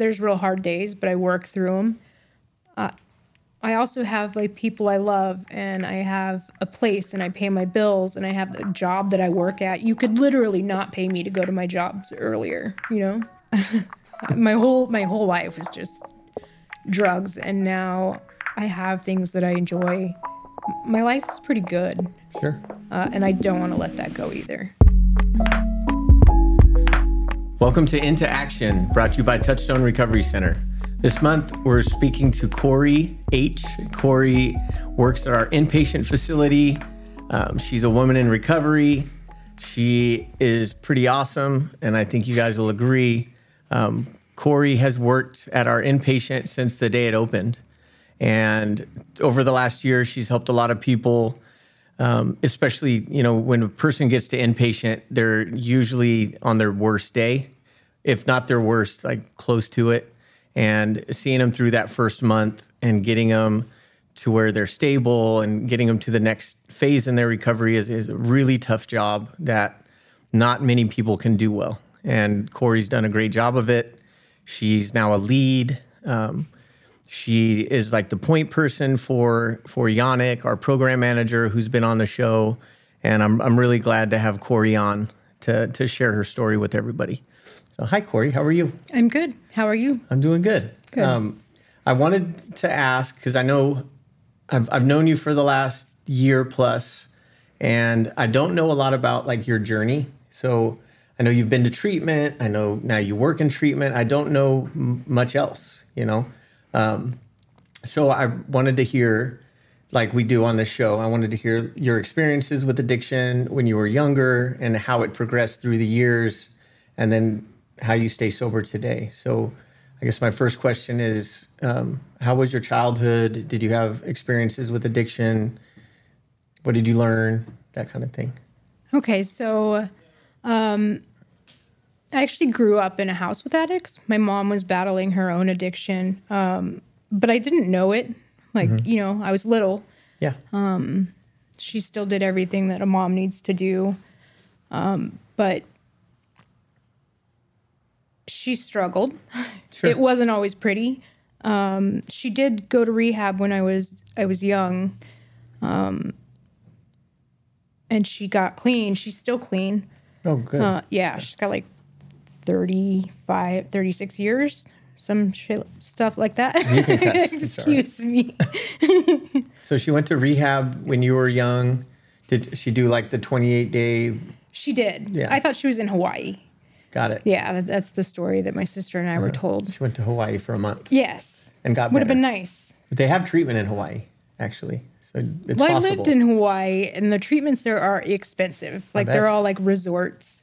there's real hard days, but I work through them. Uh, I also have like people I love, and I have a place, and I pay my bills, and I have the job that I work at. You could literally not pay me to go to my jobs earlier, you know. my whole my whole life was just drugs, and now I have things that I enjoy. My life is pretty good. Sure. Uh, and I don't want to let that go either. Welcome to Into Action, brought to you by Touchstone Recovery Center. This month, we're speaking to Kori H. Kori works at our inpatient facility. Um, she's a woman in recovery. She is pretty awesome, and I think you guys will agree. Um, Kori has worked at our inpatient since the day it opened. And over the last year, she's helped a lot of people um, especially you know when a person gets to inpatient they're usually on their worst day if not their worst like close to it. And seeing them through that first month and getting them to where they're stable and getting them to the next phase in their recovery is, is a really tough job that not many people can do well. And Kori's done a great job of it. She's now a lead. Um, she is like the point person for for Yannick, our program manager, who's been on the show, and I'm I'm really glad to have Kori on to to share her story with everybody. So hi, Kori, how are you? I'm good. How are you? I'm doing good. Good. Um, I wanted to ask because I know I've I've known you for the last year plus, and I don't know a lot about like your journey. So I know you've been to treatment. I know now you work in treatment. I don't know m- much else. You know. Um, so I wanted to hear, like we do on this show, I wanted to hear your experiences with addiction when you were younger and how it progressed through the years, and then how you stay sober today. So I guess my first question is um, How was your childhood? Did you have experiences with addiction? What did you learn? That kind of thing. Okay, so um, I actually grew up in a house with addicts. My mom was battling her own addiction, um, but I didn't know it. Like, mm-hmm. you know, I was little. Yeah. Um, she still did everything that a mom needs to do. Um, but she struggled. Sure. It wasn't always pretty. Um, she did go to rehab when I was I was young. Um, and she got clean. She's still clean. Oh, good. Uh, yeah, she's got like 35, 36 years, some shit, stuff like that. Excuse me. so she went to rehab when you were young. Did she do like the 28 day? She did. Yeah. I thought she was in Hawaii. Got it. Yeah, that's the story that my sister and I uh, were told. She went to Hawaii for a month. Yes. And got Would have been nice. But they have treatment in Hawaii, actually. So it's well, possible. I lived in Hawaii, and the treatments there are expensive. Like they're all like resorts.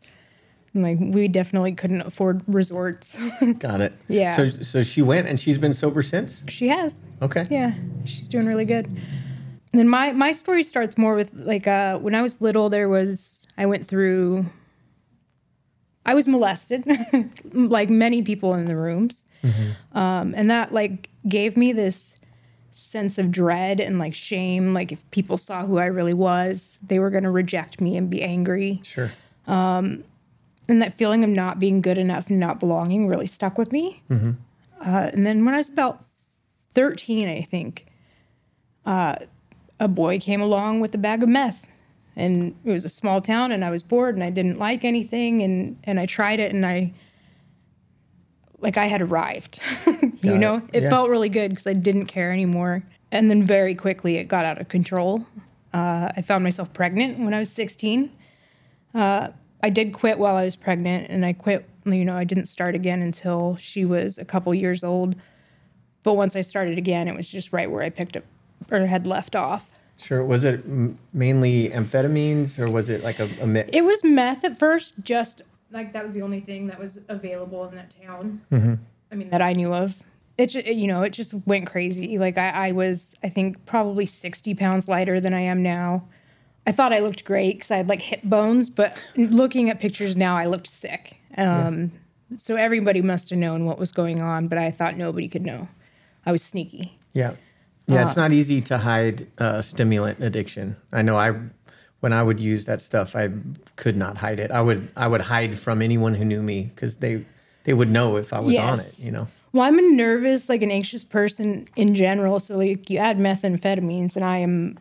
Like we definitely couldn't afford resorts. Got it. Yeah. So so she went and she's been sober since? She has. Okay. Yeah. She's doing really good. And then my my story starts more with like uh when I was little there was I went through I was molested like many people in the rooms. Mm-hmm. Um and that like gave me this sense of dread and like shame like if people saw who I really was, they were going to reject me and be angry. Sure. Um and that feeling of not being good enough and not belonging really stuck with me. Mm-hmm. Uh, and then when I was about 13, I think, uh, a boy came along with a bag of meth. And it was a small town, and I was bored and I didn't like anything. And, and I tried it, and I, like, I had arrived. you know, it, it yeah. felt really good because I didn't care anymore. And then very quickly, it got out of control. Uh, I found myself pregnant when I was 16. Uh, I did quit while I was pregnant, and I quit. You know, I didn't start again until she was a couple years old. But once I started again, it was just right where I picked up or had left off. Sure. Was it mainly amphetamines, or was it like a, a mix? It was meth at first. Just like that was the only thing that was available in that town. Mm-hmm. I mean, that I knew of. It, you know, it just went crazy. Like I, I was, I think, probably sixty pounds lighter than I am now. I thought I looked great because I had like hip bones, but looking at pictures now, I looked sick. Um, yeah. So everybody must have known what was going on, but I thought nobody could know. I was sneaky. Yeah. Yeah, uh, it's not easy to hide uh, stimulant addiction. I know I when I would use that stuff, I could not hide it. I would I would hide from anyone who knew me because they they would know if I was yes. on it. You know. Well, I'm a nervous, like an anxious person in general. So like you add methamphetamines and I am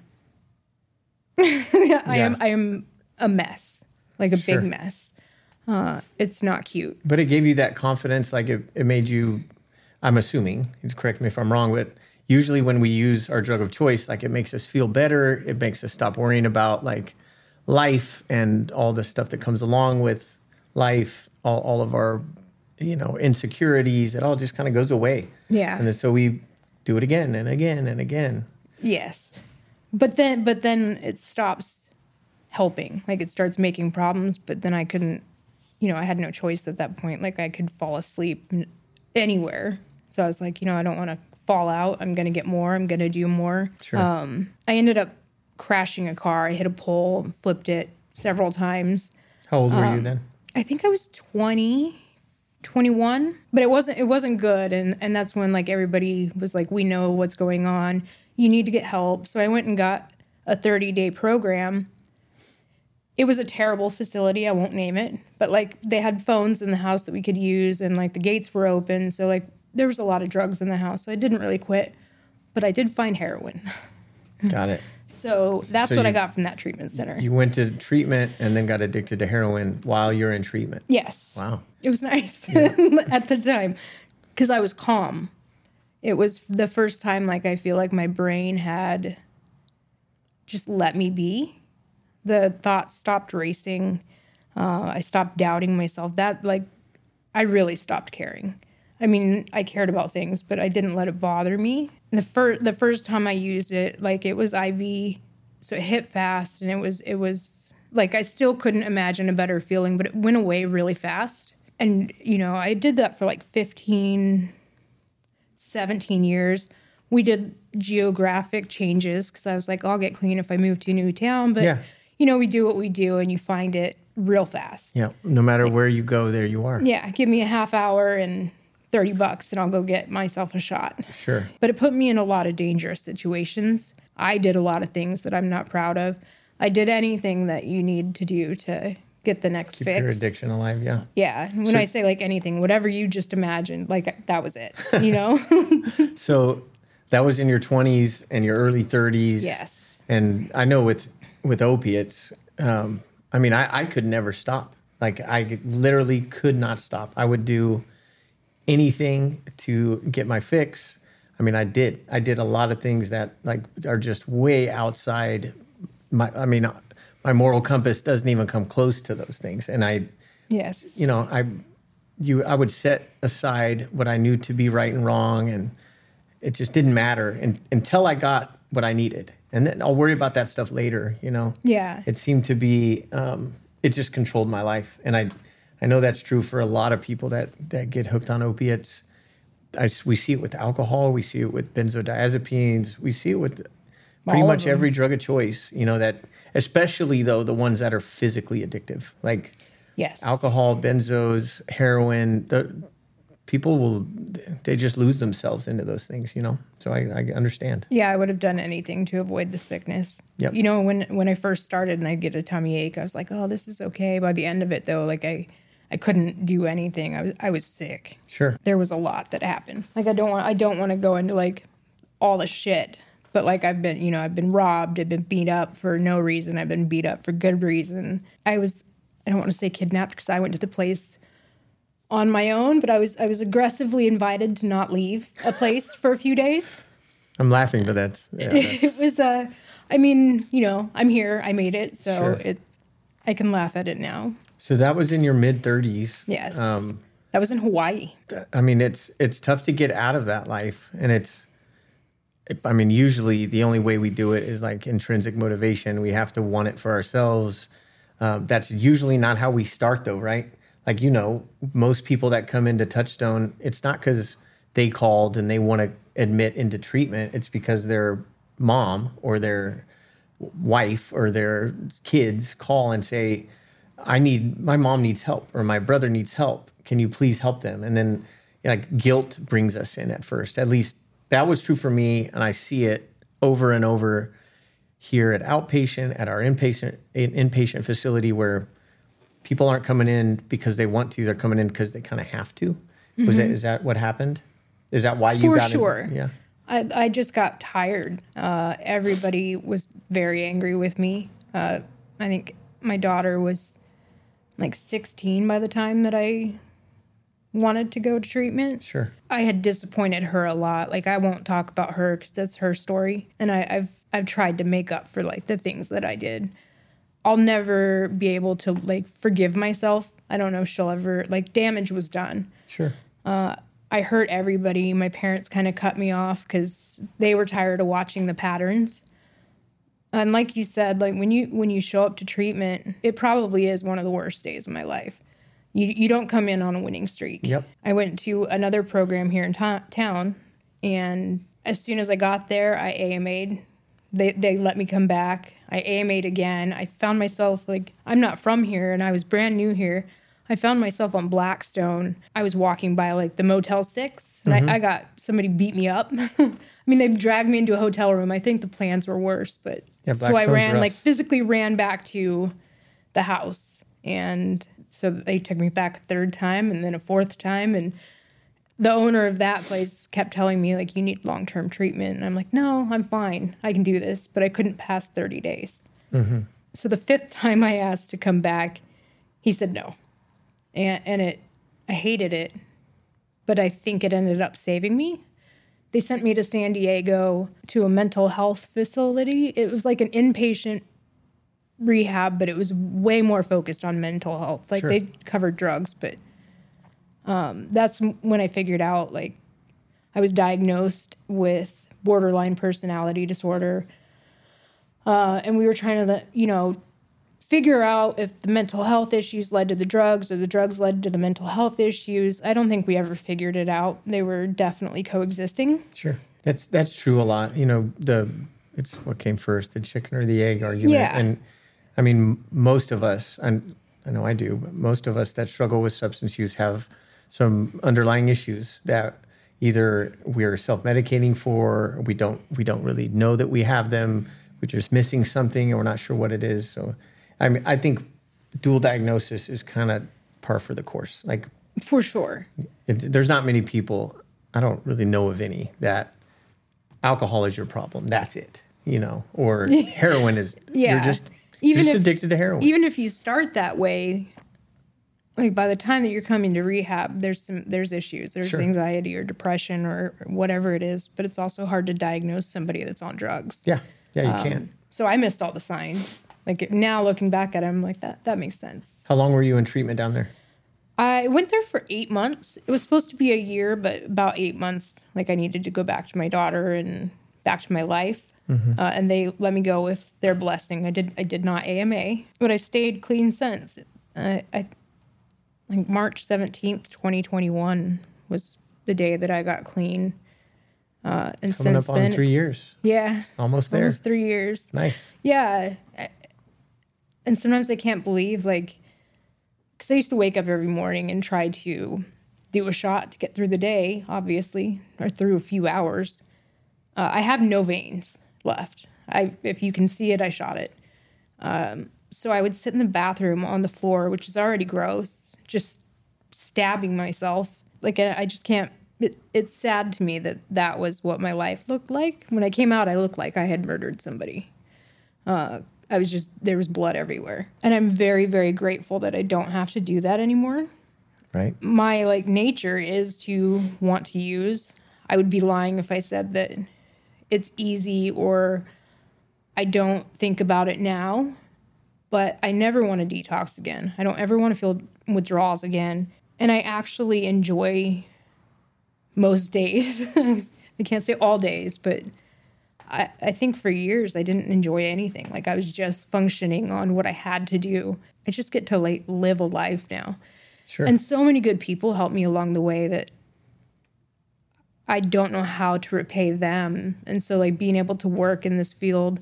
I am I am a mess. Like a Sure. big mess. Uh, it's not cute. But it gave you that confidence, like it, it made you, I'm assuming, correct me if I'm wrong, but usually when we use our drug of choice, like it makes us feel better. It makes us stop worrying about like life and all the stuff that comes along with life, all, all of our, you know, insecurities. It all just kind of goes away. Yeah. And then so we do it again and again and again. Yes. But then but then it stops helping. Like it starts making problems, but then I couldn't you know, I had no choice at that point. Like I could fall asleep anywhere. So I was like, you know, I don't want to fall out. I'm going to get more. I'm going to do more. Sure. Um, I ended up crashing a car. I hit a pole, and flipped it several times. How old were Um, you then? I think I was 20, 21, but it wasn't it wasn't good and and that's when like everybody was like we know what's going on. You need to get help. So I went and got a 30-day program. It was a terrible facility, I won't name it, but like they had phones in the house that we could use and like the gates were open, so like there was a lot of drugs in the house. So I didn't really quit, but I did find heroin. Got it. So that's So what I got from that treatment center. You went to treatment and then got addicted to heroin while you're in treatment. yes. Wow. It was nice at the time because I was calm. It was the first time, like, I feel like my brain had just let me be. The thoughts stopped racing. Uh, I stopped doubting myself. That, like, I really stopped caring. I mean, I cared about things, but I didn't let it bother me. The first, the first time I used it, like, it was IV, so it hit fast, and it was, it was like I still couldn't imagine a better feeling, but it went away really fast. And you know, I did that for like 15, 17 years. We did geographic changes because I was like, I'll get clean if I move to a new town. But Yeah. you know, we do what we do, and you find it real fast. Yeah. No matter where you go, there you are. Yeah, give me a half hour and 30 bucks and I'll go get myself a shot. Sure. But it put me in a lot of dangerous situations. I did a lot of things that I'm not proud of. I did anything that you need to do to get the next Keep your fix. addiction alive. Yeah. Yeah. When So- I say like anything, whatever you just imagined, like that was it, you know? So that was in your 20s and your early 30s. yes. And I know with with opiates, um, I mean, I, I could never stop. Like I literally could not stop. I would do anything to get my fix. I mean, I did. I did a lot of things that like are just way outside my. I mean, my moral compass doesn't even come close to those things. And I, Yes. you know, I, you, I would set aside what I knew to be right and wrong, and it just didn't matter and, until I got what I needed, and then I'll worry about that stuff later. You know, Yeah. it seemed to be, um, it just controlled my life, and I, I know that's true for a lot of people that that get hooked on opiates. I we see it with alcohol, we see it with benzodiazepines, we see it with pretty All much every drug of choice. You know that, especially though the ones that are physically addictive, like Yes. alcohol, benzos, heroin, the people will they just lose themselves into those things, you know. So I, I understand. Yeah, I would have done anything to avoid the sickness. Yep. You know, when when I first started and I'd get a tummy ache, I was like, "Oh, this is okay." By the end of it, though, like I, I couldn't do anything. I was I was sick. Sure. There was a lot that happened. Like I don't want I don't want to go into like all the shit. But like I've been, you know, I've been robbed. I've been beat up for no reason. I've been beat up for good reason. I was I don't want to say kidnapped because I went to the place on my own, but I was I was aggressively invited to not leave a place for a few days I'm laughing, but that's, yeah, that's it was uh i mean you know i'm here i made it so Sure. it i can laugh at it now so that was in your mid 30s. yes Um, that was in hawaii I mean, it's it's tough to get out of that life, and it's. I mean, usually the only way we do it is like intrinsic motivation. We have to want it for ourselves. Um, that's usually not how we start, though, right? Like you know, most people that come into Touchstone, it's not because they called and they want to admit into treatment. It's because their mom or their wife or their kids call and say, I need my mom needs help or my brother needs help. Can you please help them? And then like guilt brings us in at first. At least that was true for me, and I see it over and over here at outpatient at our inpatient inpatient facility where people aren't coming in because they want to. They're coming in because they kind of have to. Was that is that what happened? Is that why you For got in- sure. Yeah. I, I just got tired. Uh, everybody was very angry with me. Uh, I think my daughter was like 16 by the time that I wanted to go to treatment. Sure. I had disappointed her a lot. Like I won't talk about her because that's her story, and I, I've I've tried to make up for like the things that I did. I'll never be able to like forgive myself. I don't know if she'll ever like damage was done. Sure. Uh, I hurt everybody. My parents kind of cut me off because they were tired of watching the patterns. And like you said, like when you when you show up to treatment, it probably is one of the worst days of my life. You you don't come in on a winning streak. Yep. I went to another program here in to- town, and as soon as I got there, I AMA'd. They they let me come back. I AMA'd again. I found myself like I'm not from here, and I was brand new here. I found myself on Blackstone. I was walking by like the Motel Six, and I, mm-hmm. I got somebody beat me up. I mean, they dragged me into a hotel room. I think the plans were worse, but Yeah, so I ran rough. like physically ran back to the house, and so they took me back a third time, and then a fourth time, and the owner of that place kept telling me like you need long-term treatment. And i'm like no i'm fine. I can do this. But i couldn't pass 30 days. Mm-hmm. So the fifth time i asked to come back he said no. And, and it i hated it. But i think it ended up saving me they sent me to san diego to a mental health facility it was like an inpatient rehab but it was way more focused on mental health like Sure. they covered drugs but that's when I figured out like I was diagnosed with borderline personality disorder. Uh, and we were trying to, you know, figure out if the mental health issues led to the drugs or the drugs led to the mental health issues. I don't think we ever figured it out. They were definitely coexisting. Sure. That's that's true a lot. You know, the it's what came first, the chicken or the egg argument. Yeah. And I mean, most of us, and I know I do, but most of us that struggle with substance use have some underlying issues that either we're self-medicating for, we don't we don't really know that we have them, we're just missing something and we're not sure what it is. So I mean, I think dual diagnosis is kind of par for the course. Like For sure. it, there's not many people i don't really know of any that alcohol is your problem that's it you know or heroin is Yeah. you're just Even just if- addicted to heroin Even if you start that way, like by the time that you're coming to rehab, there's some there's issues. There's Sure. anxiety or depression or whatever it is. But it's also hard to diagnose somebody that's on drugs. yeah yeah you Um, can So I missed all the signs. Like now looking back at it, I'm like that that makes sense. how long were you in treatment down there I went there for eight months. It was supposed to be a year, but about eight months. Like I needed to go back to my daughter and back to my life. Uh, and they let me go with their blessing. I did. I did not AMA, but I stayed clean since. I, I like March seventeenth, twenty twenty one was the day that I got clean. Uh, and coming since up on then, three years yeah, almost there almost three years. nice Yeah. I- And sometimes I can't believe, like, because I used to wake up every morning and try to do a shot to get through the day, obviously, or through a few hours. Uh, I have no veins left. I, if you can see it, I shot it. Um, so I would sit in the bathroom on the floor, which is already gross, just stabbing myself. Like I just can't. It, it's sad to me that that was what my life looked like. When I came out, I looked like I had murdered somebody. I was just there was blood everywhere. And I'm very very grateful that I don't have to do that anymore. right My like nature is to want to use. I would be lying if I said that it's easy or I don't think about it now, but I never want to detox again. I don't ever want to feel withdrawals again. And I actually enjoy most days. I can't say all days, but I, I think for years I didn't enjoy anything. Like I was just functioning on what I had to do. I just get to like live a life now. sure And so many good people helped me along the way that I don't know how to repay them. And so like being able to work in this field,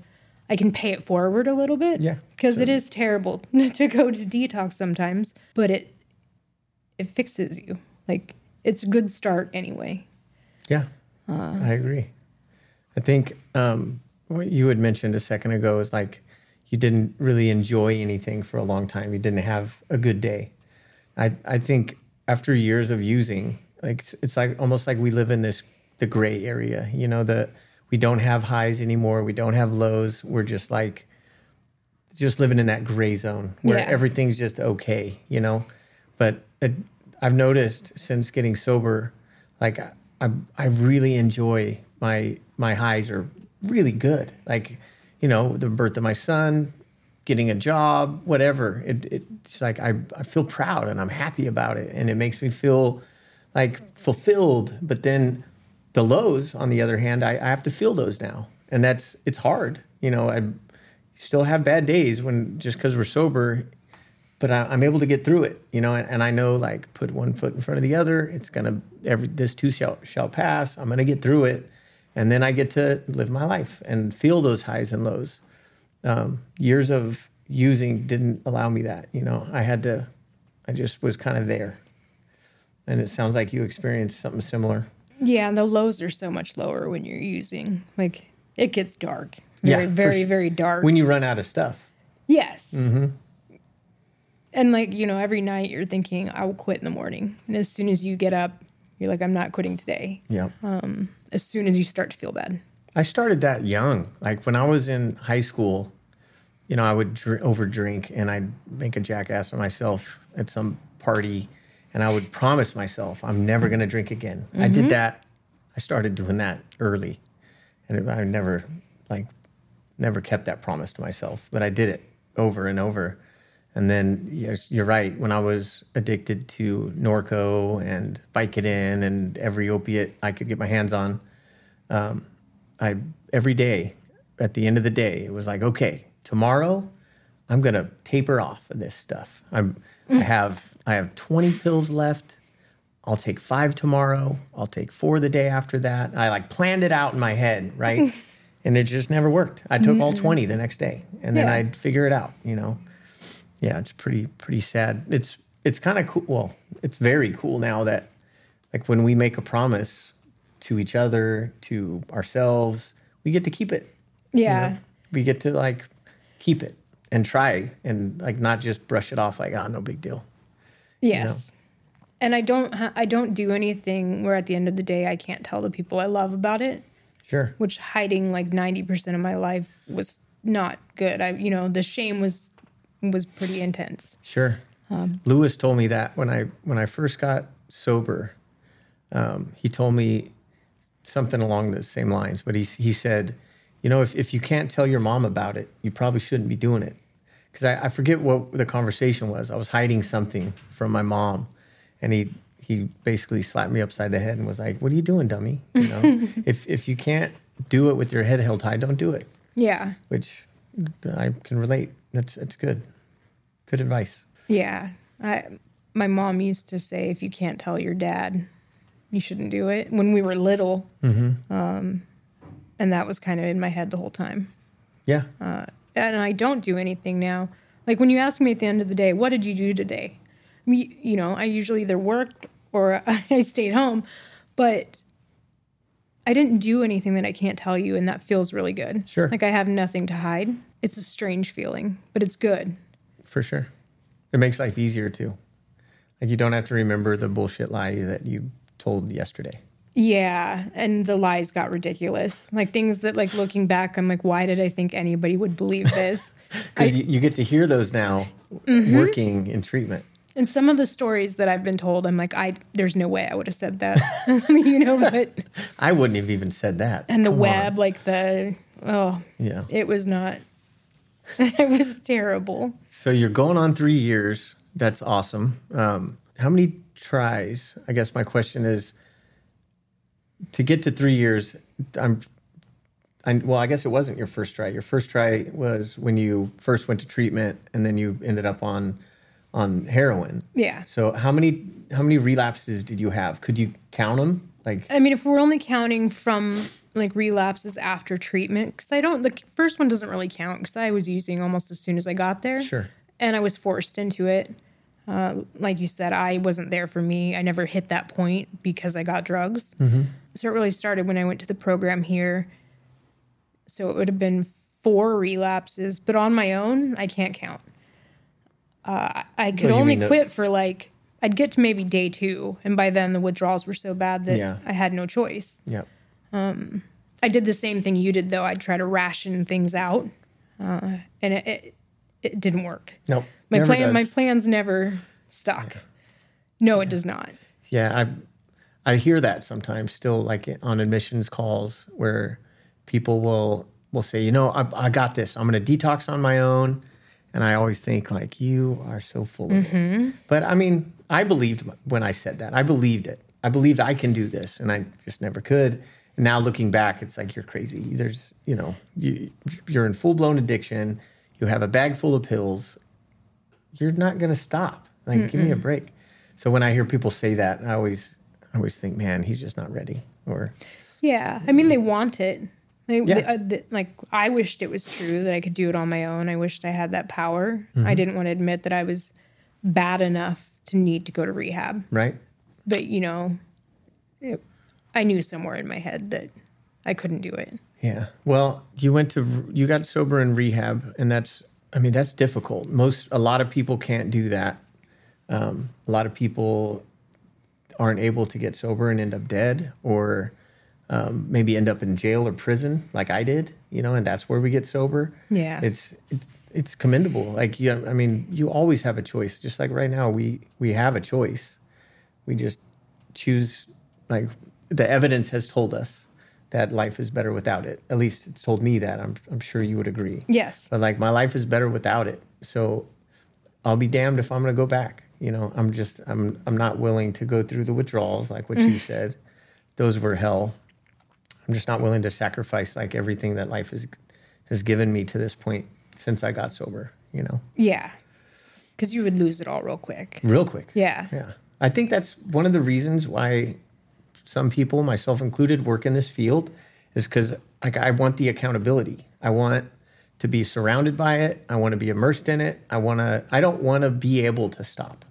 I can pay it forward a little bit. Yeah. Because it is terrible to go to detox sometimes, but it it fixes you. Like it's a good start anyway. Yeah, Uh. I agree. I think um, what you had mentioned a second ago is like you didn't really enjoy anything for a long time. You didn't have a good day. I I think after years of using, Like it's, it's like almost like we live in this the gray area. You know, the we don't have highs anymore. We don't have lows. We're just like just living in that gray zone where Yeah. everything's just okay. You know, but it, I've noticed since getting sober, like I I really enjoy my my highs are really good. Like you know, the birth of my son, getting a job, whatever. It, it's like I, I feel proud and I'm happy about it. And it makes me feel like fulfilled. But then the lows, on the other hand, I, I have to feel those now. And that's, it's hard. You know, I still have bad days when just because we're sober, but I, I'm able to get through it, you know, and, and I know like put one foot in front of the other. It's going to, every, this too shall, shall pass. I'm going to get through it. And then I get to live my life and feel those highs and lows um, years of using didn't allow me that. You know, I had to, I just was kind of there. And it sounds like you experienced something similar. Yeah, and the lows are so much lower when you're using. Like it gets dark. Very, Yeah, very, su- very dark. When you run out of stuff. yes. And like, you know, every night you're thinking, I will quit in the morning. And as soon as you get up, you're like, I'm not quitting today. Yeah. Um, as soon as you start to feel bad. I started that young. Like when I was in high school, you know, I would dr- over drink and I'd make a jackass of myself at some party and I would promise myself I'm never going to drink again. I did mm-hmm. that. I started doing that early. And I never like never kept that promise to myself, but I did it over and over. And then yes, you're right. When I was addicted to Norco and Vicodin and every opiate I could get my hands on, um, I every day at the end of the day it was like okay tomorrow I'm gonna taper off of this stuff. I'm I mm. have I have 20 pills left. I'll take five tomorrow. I'll take four the day after that. I like planned it out in my head right? And it just never worked. I took all mm. 20 the next day and then I'd figure it out you know yeah it's pretty pretty sad it's it's kind of cool well it's very cool now that like when we make a promise to each other to ourselves we get to keep it you Yeah. know? we get to like keep it and try and like not just brush it off like oh no big deal Yes. And I don't ha- I don't do anything where at the end of the day I can't tell the people I love about it, sure which hiding like 90% of my life was not good. I you know, the shame was was pretty intense. sure. Lewis told me that when i when i first got sober um, he told me something along the same lines but he, he said you know if, if you can't tell your mom about it you probably shouldn't be doing it. Because I, I forget what the conversation was. I was hiding something from my mom and he he basically slapped me upside the head and was like what are you doing dummy? You know if if you can't do it with your head held high don't do it. Yeah. which i can relate. That's that's good good advice Yeah. I my mom used to say if you can't tell your dad, you shouldn't do it when we were little. Um, and that was kind of in my head the whole time. yeah and I don't do anything now. Like when you ask me at the end of the day, what did you do today? Me, you know, I usually either worked or I stayed home, but I didn't do anything that I can't tell you, and that feels really good. Sure. Like I have nothing to hide. It's a strange feeling, but it's good. For sure. It makes life easier too. Like you don't have to remember the bullshit lie that you told yesterday. Yeah, and the lies got ridiculous. Like things that, like looking back, I'm like, why did I think anybody would believe this? Because you, you get to hear those now mm-hmm. working in treatment. And some of the stories that I've been told, I'm like, I there's no way I would have said that, you know. But I wouldn't have even said that. and the Come on. web, like the oh, Yeah. it was not. it was terrible. So you're going on three years. That's awesome. Um, how many tries? I guess my question is to get to three years. I'm, I, well, I guess it wasn't your first try. Your first try was when you first went to treatment, and then you ended up on on heroin. Yeah. So how many how many relapses did you have? Could you count them? Like I mean, if we're only counting from like relapses after treatment, because I don't, the first one doesn't really count because I was using almost as soon as I got there. sure, and I was forced into it. Uh, like you said, I wasn't there for me. I never hit that point because I got drugs. So it really started when I went to the program here. So it would have been four relapses, but on my own, I can't count. Uh, I could Oh, only mean the- quit for like I'd get to maybe day two, and by then the withdrawals were so bad that Yeah. I had no choice. Yep. I did the same thing you did, though. I'd try to ration things out, uh, and it, it it didn't work. Nope. My plan, does. my plans never stuck. No, it does not. Yeah, I I hear that sometimes still, like on admissions calls, where people will will say, you know, I, I got this. I'm going to detox on my own, and I always think like you are so full of Mm-hmm. it. But I mean, I believed when I said that. I believed it. I believed I can do this, and I just never could. And now looking back, it's like you're crazy. There's, you know, you you're in full blown addiction. You have a bag full of pills you're not going to stop. Like, give me a break. So when I hear people say that, I always, I always think, man, he's just not ready. Or Yeah, I mean they want it. They, Yeah. uh, th- like I wished it was true that I could do it on my own. I wished I had that power. Mm-hmm. I didn't want to admit that I was bad enough to need to go to rehab. right? But you know, it, I knew somewhere in my head that I couldn't do it. Yeah. Well, you went to, you got sober in rehab, and that's, I mean, that's difficult. Most, a lot of people can't do that. Um, a lot of people aren't able to get sober and end up dead, or um, maybe end up in jail or prison, like I did. You know, and that's where we get sober. Yeah. it's it's, it's commendable. Like, yeah, I mean, you always have a choice. Just like right now, we we have a choice. We just choose. Like the evidence has told us that life is better without it. At least it's told me that. I'm I'm sure you would agree. Yes. But like my life is better without it. So I'll be damned if I'm going to go back. You know, I'm just I'm I'm not willing to go through the withdrawals like what you said. Those were hell. I'm just not willing to sacrifice like everything that life has has given me to this point since I got sober, you know. Yeah. Because you would lose it all real quick. Real quick. Yeah. Yeah. I think that's one of the reasons why some people, myself included, work in this field is because like I want the accountability. I want to be surrounded by it. I want to be immersed in it. I want to I don't want to be able to stop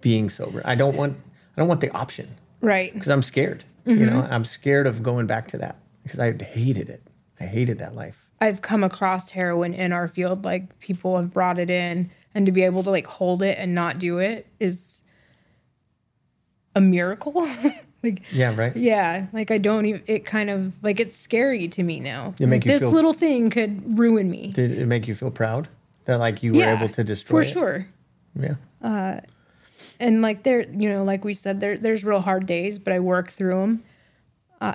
being sober. I don't want I don't want the option Right. because I'm scared. You know, mm-hmm. I'm scared of going back to that because I hated it. I hated that life. I've come across heroin in our field. Like people have brought it in, and to be able to like hold it and not do it is a miracle. like Yeah, right. yeah, like I don't even. It kind of like it's scary to me now. It make Like, you this feel- little thing could ruin me. Did it make you feel proud that like you were able to destroy for it? sure. Yeah. Uh, and like there you know like we said there there's real hard days but i work through them uh,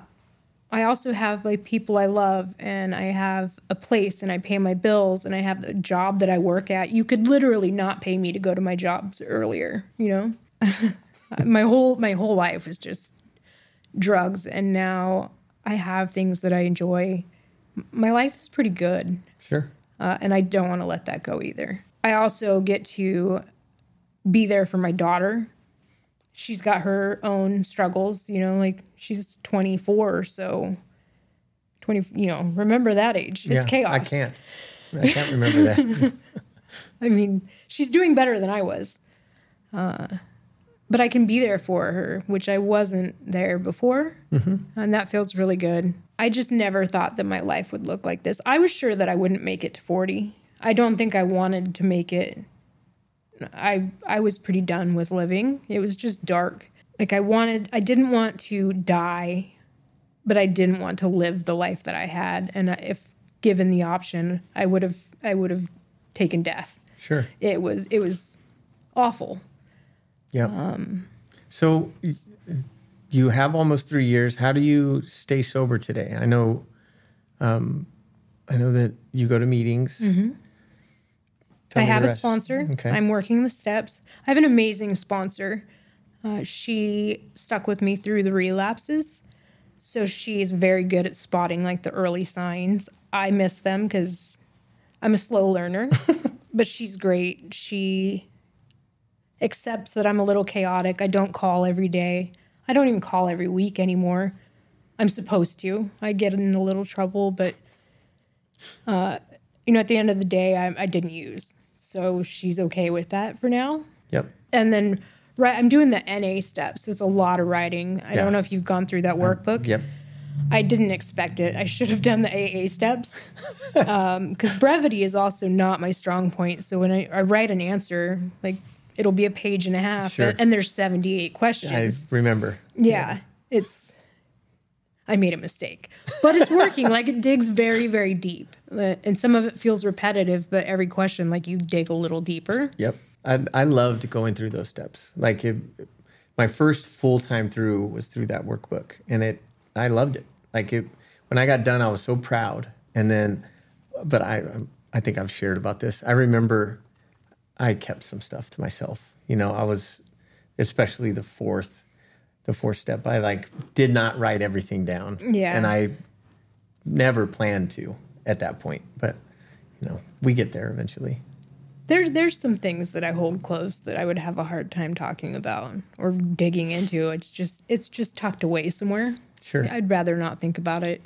i also have like people i love and i have a place and i pay my bills and i have the job that i work at. You could literally not pay me to go to my jobs earlier you know? My whole my whole life was just drugs and now i have things that i enjoy. My life is pretty good. Sure. uh, and I don't want to let that go either. I also get to be there for my daughter. She's got her own struggles, you know, like she's 24, so 20, you know, remember that age. It's yeah, chaos. I can't. I can't remember that. I mean, she's doing better than I was. Uh, but I can be there for her, which I wasn't there before. And that feels really good. I just never thought that my life would look like this. I was sure that I wouldn't make it to 40. I don't think I wanted to make it. I I was pretty done with living. It was just dark. Like I wanted I didn't want to die, but I didn't want to live the life that I had and if given the option, I would have I would have taken death sure. it was it was awful. Yeah. Um, so you have almost three years. How do you stay sober today? I know, um, I know that you go to meetings. Tell. I have a sponsor. Okay. I'm working the steps. I have an amazing sponsor. Uh, she stuck with me through the relapses, so she's very good at spotting like the early signs. I miss them because I'm a slow learner, but she's great. She accepts that I'm a little chaotic. I don't call every day. I don't even call every week anymore. I'm supposed to. I get in a little trouble, but uh, you know, at the end of the day, I, I didn't use. So she's okay with that for now. Yep. And then, right, I'm doing the NA steps. So it's a lot of writing. I Yeah. don't know if you've gone through that workbook. Yep. I didn't expect it. I should have done the AA steps because brevity is also not my strong point. So when I, I write an answer, like it'll be a page and a half, Sure. and there's 78 questions. I remember. yeah, it's. I made a mistake, but it's working. like it digs very, very deep, Uh, and some of it feels repetitive. But every question, like you dig a little deeper. Yep. I, I loved going through those steps. Like it, my first full time through was through that workbook, and it I loved it. Like it when I got done, I was so proud. And then, but I I think I've shared about this. I remember I kept some stuff to myself. You know, I was especially the fourth the fourth step. I like did not write everything down. Yeah. and I never planned to at that point. But you know, we get there eventually. There, there's some things that I hold close that I would have a hard time talking about or digging into. It's just, it's just tucked away somewhere. Sure. I'd rather not think about it.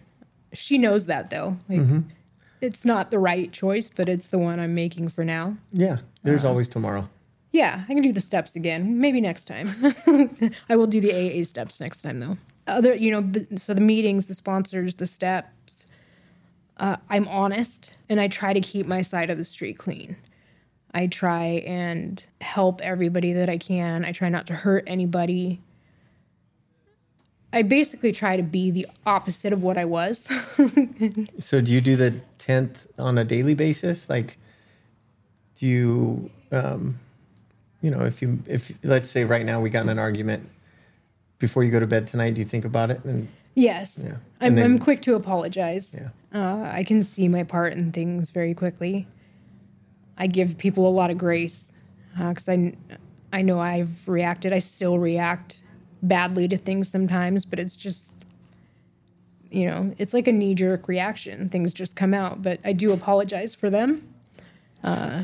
She knows that though. Like, mm-hmm. It's not the right choice, but it's the one I'm making for now. Yeah, there's uh, always tomorrow. Yeah, I can do the steps again. Maybe next time. I will do the AA steps next time, though. Other, you know, so the meetings, the sponsors, the steps. Uh, I'm honest, and I try to keep my side of the street clean. I try and help everybody that I can. I try not to hurt anybody. I basically try to be the opposite of what I was. So do you do the tenth on a daily basis? Like, do you, um, you know, if you if let's say right now we got in an argument before you go to bed tonight, do you think about it? And yes, Yeah. I'm, then- I'm quick to apologize. yeah, Uh, I can see my part in things very quickly. I give people a lot of grace because I, I know I've reacted. I still react badly to things sometimes, but it's just, you know, it's like a knee jerk reaction. Things just come out, but I do apologize for them. Uh,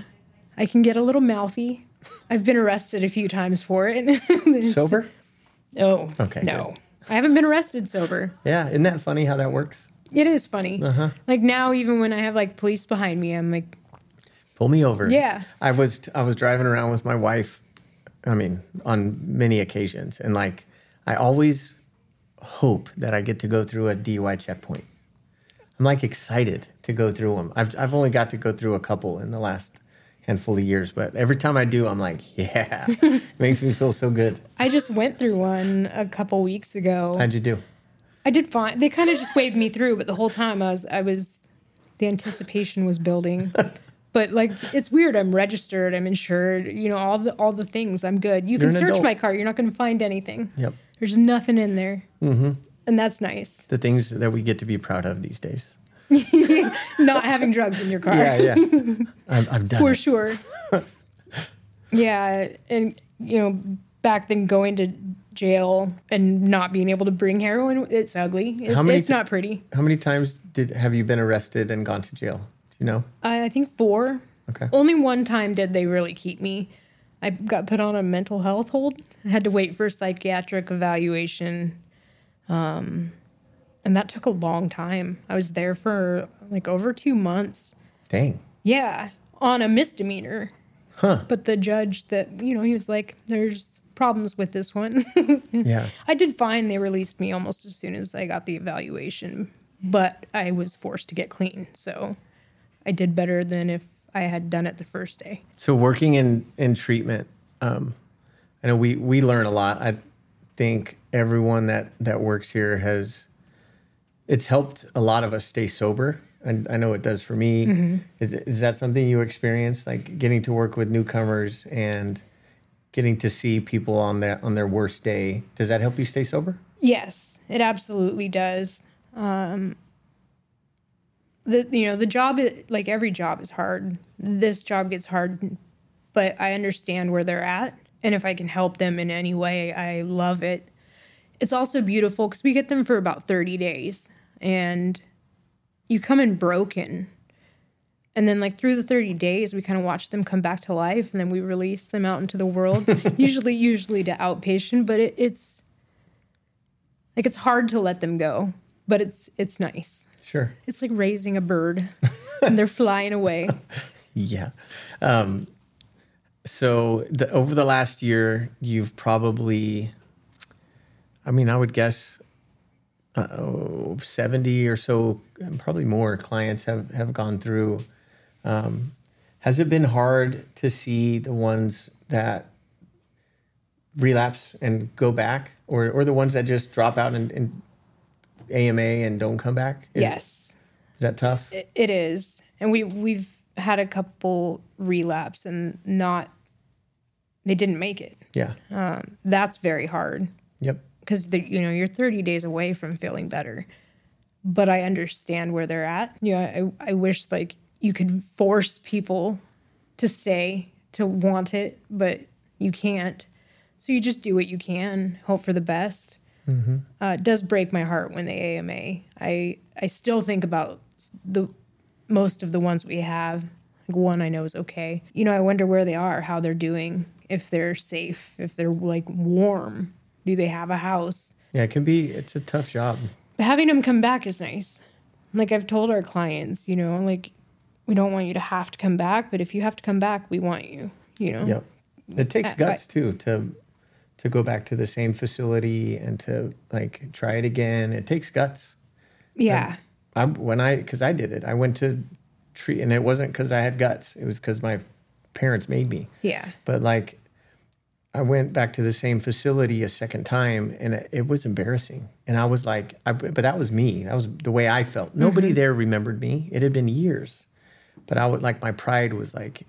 I can get a little mouthy. I've been arrested a few times for it. Sober. Oh, Okay, No, I haven't been arrested sober. Yeah, isn't that funny how that works? It is funny. Uh-huh. Like now, even when I have like police behind me, I'm like, Pull me over. Yeah. I was I was driving around with my wife. I mean, on many occasions, and like I always hope that I get to go through a DUI checkpoint. I'm like excited to go through them. I've I've only got to go through a couple in the last handful of years, but every time I do, I'm like, yeah, it makes me feel so good. I just went through one a couple weeks ago. How'd you do? I did fine. They kind of just waved me through, but the whole time I was, I was, the anticipation was building. But like, it's weird. I'm registered. I'm insured. You know, all the all the things. I'm good. You You're can an search adult. my car. You're not going to find anything. Yep, There's nothing in there, mm-hmm. and that's nice. the things that we get to be proud of these days. Not having drugs in your car. Yeah, yeah. I've, I've done for it. sure. yeah, and you know, back then going to jail and not being able to bring heroin, it's ugly. It, How many it's not pretty. How many times did have you been arrested and gone to jail? Do you know? I, I think four. Okay. Only one time did they really keep me. I got put on a mental health hold. I had to wait for psychiatric evaluation. Um, and that took a long time. I was there for like over two months. Dang. Yeah, on a misdemeanor. Huh. But the judge that, you know, he was like, there's problems with this one. Yeah. I did fine. They released me almost as soon as I got the evaluation, but I was forced to get clean. So I did better than if I had done it the first day. So working in in treatment, um, I know we we learn a lot. I think everyone that that works here has it's helped a lot of us stay sober. And I know it does for me. Is is that something you experienced, like getting to work with newcomers and getting to see people on their on their worst day? Does that help you stay sober? Yes, it absolutely does. Um, the you know the job like every job is hard. This job gets hard, but I understand where they're at, and if I can help them in any way, I love it. It's also beautiful because we get them for about thirty days, and you come in broken. And then, like through the thirty days, we kind of watch them come back to life, and then we release them out into the world. usually, usually to outpatient, but it, it's like it's hard to let them go, but it's it's nice. Sure. It's like raising a bird, and they're flying away. Yeah. Um, so the, over the last year, you've probably, I mean, I would guess, uh, oh, seventy or so, probably more clients have have gone through. Um, has it been hard to see the ones that relapse and go back, or or the ones that just drop out and, and AMA and don't come back? Is, yes, is that tough? it, it is, and we we've had a couple relapse and not they didn't make it. Yeah. That's very hard Yep. Because you know you're 30 days away from feeling better. But I understand where they're at. Yeah, I, I wish like you could force people to stay to want it, but you can't. So you just do what you can, hope for the best. Uh, it does break my heart when they AMA. I I still think about the most of the ones we have. Like one I know is okay. You know, I wonder where they are, how they're doing, if they're safe, if they're like warm. Do they have a house? Yeah, it can be. It's a tough job. But having them come back is nice. Like I've told our clients, you know, like we don't want you to have to come back, but if you have to come back, we want you. You know. Yep. It takes guts too to to go back to the same facility and to like try it again. It takes guts. Yeah. I when I because I did it. I went to treat, and it wasn't because I had guts. It was because my parents made me. Yeah. But like, I went back to the same facility a second time, and it, it was embarrassing. And I was like, I, but that was me. That was the way I felt. Nobody there remembered me. It had been years, but I would like my pride was like,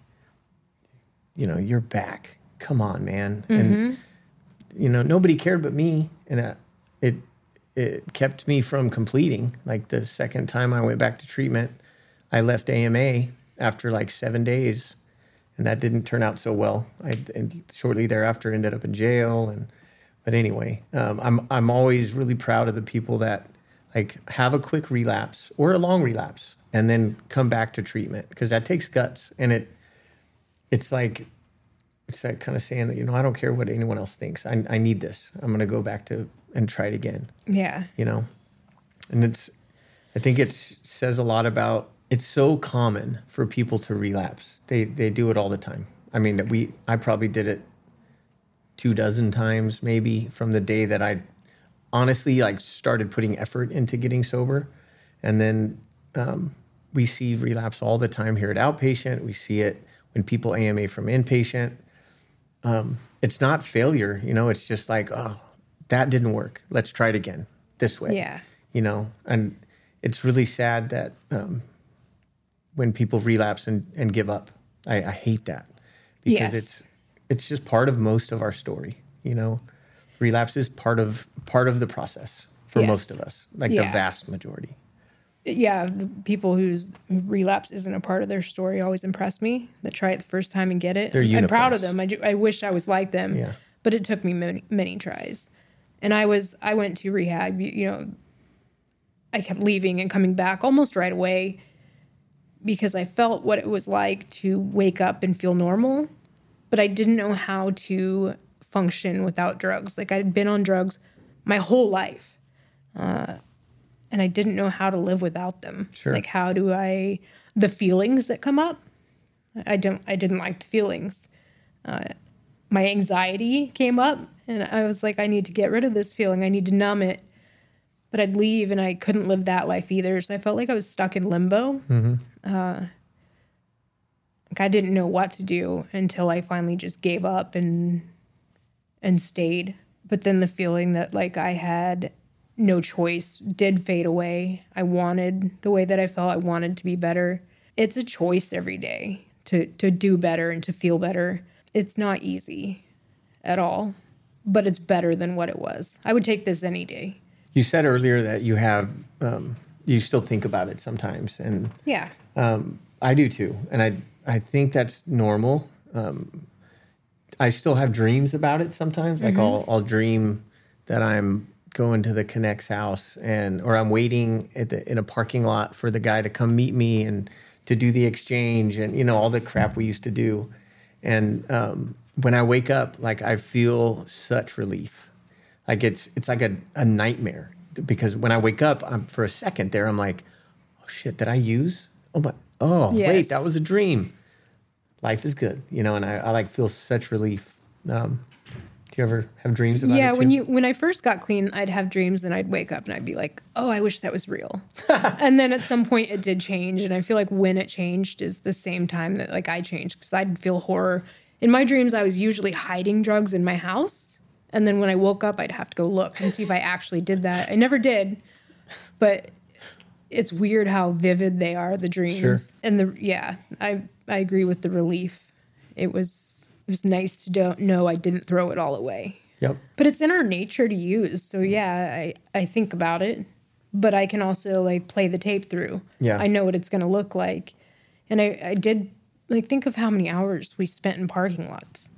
you know, you're back. Come on, man. And you know, nobody cared but me, and uh, it it kept me from completing. Like the second time I went back to treatment, I left AMA after like seven days, and that didn't turn out so well. I and shortly thereafter ended up in jail, and but anyway, um, I'm I'm always really proud of the people that like have a quick relapse or a long relapse and then come back to treatment because that takes guts, and it it's like it's that kind of saying that you know I don't care what anyone else thinks. I I need this. I'm gonna go back to and try it again Yeah. you know and it's i think it says a lot about it's so common for people to relapse. They they do it all the time. I mean we i probably did it two dozen times maybe from the day that i honestly like started putting effort into getting sober. And then um, we see relapse all the time here at outpatient. We see it when people ama from inpatient. Um, it's not failure you know it's just like oh that didn't work. Let's try it again this way. Yeah. you know and it's really sad that um, when people relapse and, and give up I, I hate that because Yes. it's it's just part of most of our story you know relapse is part of part of the process for Yes. most of us like the vast majority yeah, the people whose relapse isn't a part of their story always impress me. That try it the first time and get it. They're I'm proud of them. I, do, I wish I was like them. Yeah. But it took me many, many tries, and I was I went to rehab. You, you know, I kept leaving and coming back almost right away because I felt what it was like to wake up and feel normal, but I didn't know how to function without drugs. Like I'd been on drugs my whole life and I didn't know how to live without them. Sure. Like how do I the feelings that come up? I don't I didn't like the feelings. Uh, my anxiety came up and I was like I need to get rid of this feeling. I need to numb it. But I'd leave and I couldn't live that life either. So I felt like I was stuck in limbo. Uh, like I didn't know what to do until I finally just gave up and and stayed. But then the feeling that like I had no choice did fade away. I wanted the way that I felt. I wanted to be better. It's a choice every day to to do better and to feel better. It's not easy at all, but it's better than what it was. I would take this any day. You said earlier that you have um, you still think about it sometimes and Yeah. I do too, and I I think that's normal. Um, I still have dreams about it sometimes. Like I'll I'll dream that I'm going to the Connect's house and or I'm waiting at the in a parking lot for the guy to come meet me and to do the exchange and you know all the crap we used to do. And um, when I wake up, like I feel such relief. Like it's it's like a, a nightmare because when I wake up, I'm for a second there, I'm like, oh shit, did I use? Oh my, oh wait, that was a dream. Life is good, you know, and I, I like feel such relief. Um, do you ever have dreams about yeah when you when i first got clean i'd have dreams and i'd wake up and i'd be like oh i wish that was real and then at some point it did change and i feel like when it changed is the same time that like i changed because i'd feel horror in my dreams i was usually hiding drugs in my house And then when I woke up, I'd have to go look and see if I actually did that. I never did, but it's weird how vivid they are, the dreams. Sure. And the yeah, I I agree with the relief. It was it was nice to don't know I didn't throw it all away. Yep. But it's in our nature to use. So yeah, I, I think about it. But I can also like play the tape through. Yeah. I know what it's gonna look like. And I, I did like think of how many hours we spent in parking lots.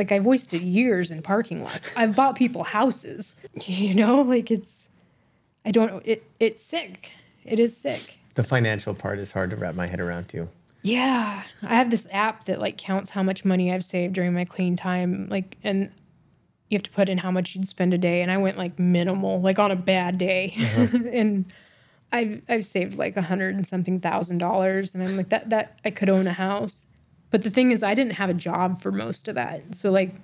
Like I've wasted years in parking lots. I've bought people houses. You know, like it's I don't it it's sick. It is sick. The financial part is hard to wrap my head around too. Yeah, I have this app that like counts how much money I've saved during my clean time, like, and you have to put in how much you'd spend a day, and I went like minimal, like on a bad day, uh-huh. and I've I've saved like a hundred and something thousand dollars, and I'm like that that I could own a house, but the thing is, I didn't have a job for most of that, so like,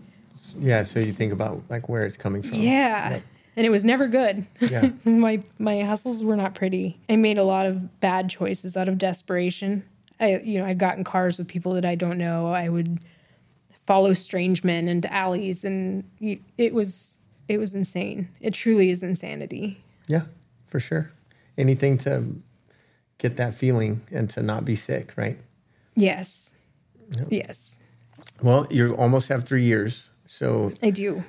Yeah. So you think about like where it's coming from. yeah. Yep. And it was never good. Yeah. my my hustles were not pretty. I made a lot of bad choices out of desperation. I you know I got in cars with people that I don't know. I would follow strange men into alleys, and you, it was it was insane. It truly is insanity. Yeah, for sure. Anything to get that feeling and to not be sick, right? Yes, yes, Well, you almost have three years, so I do.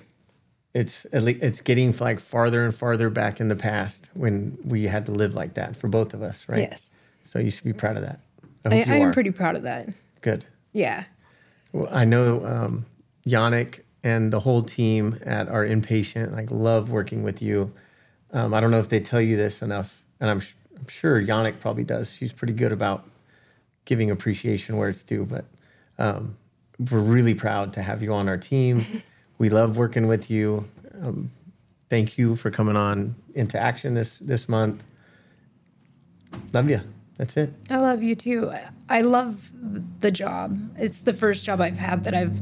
it's at least it's getting like farther and farther back in the past when we had to live like that for both of us, right? Yes, So you should be proud of that. I I, I am pretty proud of that. good. Yeah, Well, I know um, Yannick and the whole team at our inpatient like love working with you. Um, I don't know if they tell you this enough, and I'm, sh- I'm sure Yannick probably does. She's pretty good about giving appreciation where it's due, but um, we're really proud to have you on our team. we love working with you. Um, thank you for coming on into action this this month. Love you. That's it. I love you too. I- I love the job. It's the first job I've had that I've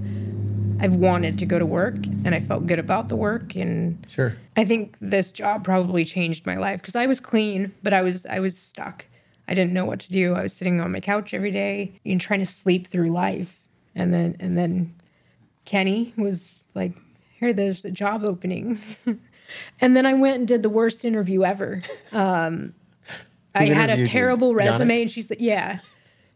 I've wanted to go to work and I felt good about the work and Sure. I think this job probably changed my life because I was clean, but I was I was stuck. I didn't know what to do. I was sitting on my couch every day and trying to sleep through life. And then and then Kenny was like, "Here, there's a job opening." and then I went and did the worst interview ever. Um, I had a interviewed you? terrible resume, and she said, "Yeah."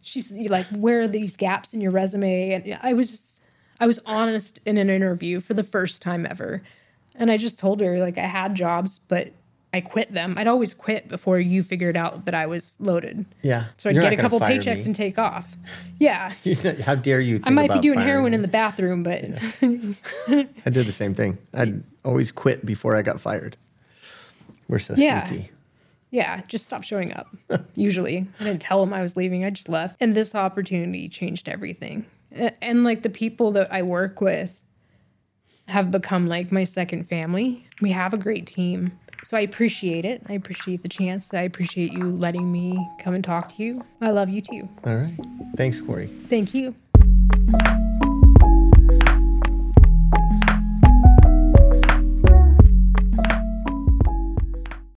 She's like, "Where are these gaps in your resume?" And I was just, I was honest in an interview for the first time ever, and I just told her like I had jobs, but I quit them. I'd always quit before you figured out that I was loaded. Yeah. So I'd You're get a couple paychecks me. and take off. Yeah. How dare you? I might be doing heroin in the bathroom, but I did the same thing. I'd always quit before I got fired. We're so Yeah. sneaky. yeah, just stop showing up. Usually, I didn't tell them I was leaving. I just left. And this opportunity changed everything. And like the people that I work with have become like my second family. We have a great team. So I appreciate it. I appreciate the chance. I appreciate you letting me come and talk to you. I love you too. All right. Thanks, Kori. Thank you.